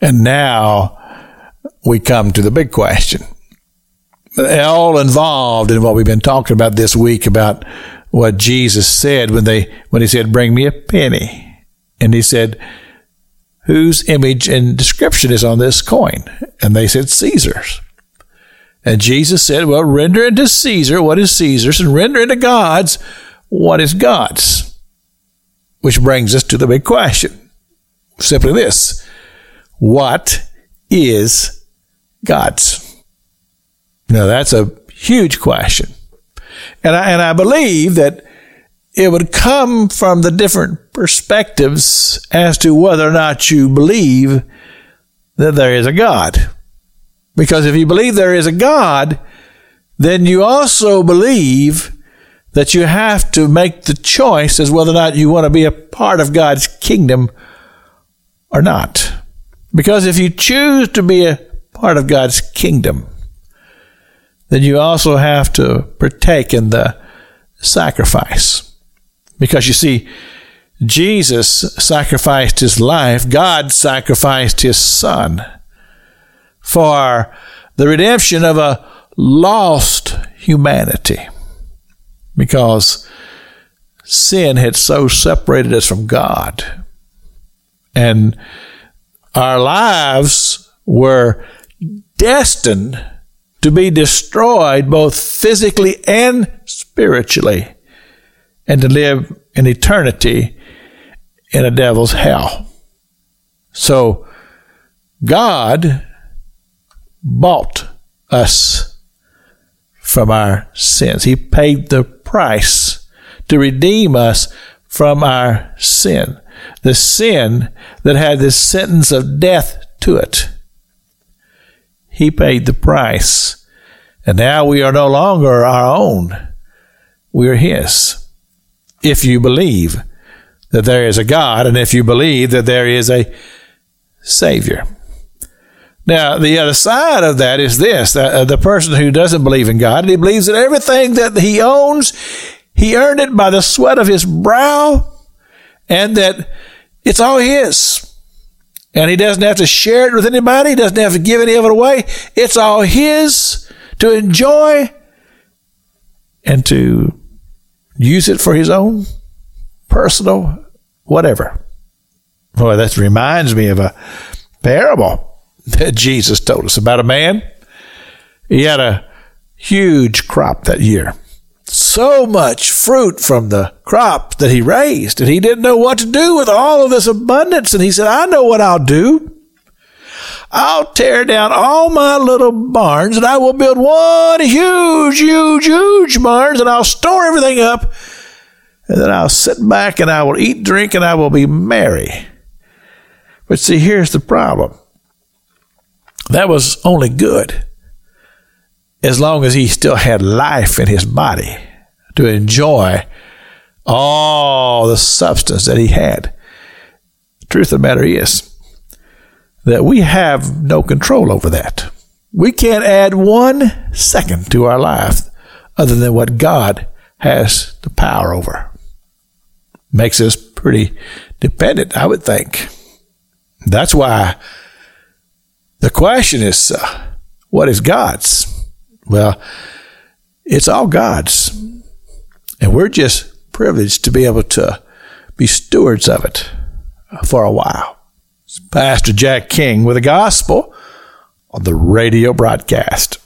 And now we come to the big question. All involved in what we've been talking about this week about what Jesus said when they when he said, Bring me a penny. And he said, Whose image and description is on this coin? And they said, Caesar's. And Jesus said, Well, render unto Caesar what is Caesar's, and render unto God's what is God's. Which brings us to the big question. Simply this What is God's? Now, that's a huge question. And I, and I believe that it would come from the different perspectives as to whether or not you believe that there is a God. Because if you believe there is a God, then you also believe that you have to make the choice as whether or not you want to be a part of God's kingdom or not. Because if you choose to be a part of God's kingdom, then you also have to partake in the sacrifice. Because you see, Jesus sacrificed his life, God sacrificed his son for the redemption of a lost humanity. Because sin had so separated us from God. And our lives were destined to be destroyed both physically and spiritually and to live in eternity in a devil's hell. So God bought us from our sins. He paid the price to redeem us from our sin. The sin that had this sentence of death to it. He paid the price. And now we are no longer our own. We are His. If you believe that there is a God and if you believe that there is a Savior. Now, the other side of that is this uh, the person who doesn't believe in God, he believes that everything that he owns, he earned it by the sweat of his brow, and that it's all his and he doesn't have to share it with anybody. He doesn't have to give any of it away. It's all his to enjoy and to use it for his own personal whatever. Boy, that reminds me of a parable that Jesus told us about a man. He had a huge crop that year so much fruit from the crop that he raised, and he didn't know what to do with all of this abundance. And he said, I know what I'll do. I'll tear down all my little barns and I will build one huge, huge, huge barns and I'll store everything up. And then I'll sit back and I will eat, drink, and I will be merry. But see, here's the problem. That was only good as long as he still had life in his body to enjoy all the substance that he had. Truth of the matter is that we have no control over that. We can't add one second to our life other than what God has the power over. Makes us pretty dependent, I would think. That's why the question is uh, what is God's? Well, it's all God's. And we're just privileged to be able to be stewards of it for a while. It's Pastor Jack King with the gospel on the radio broadcast.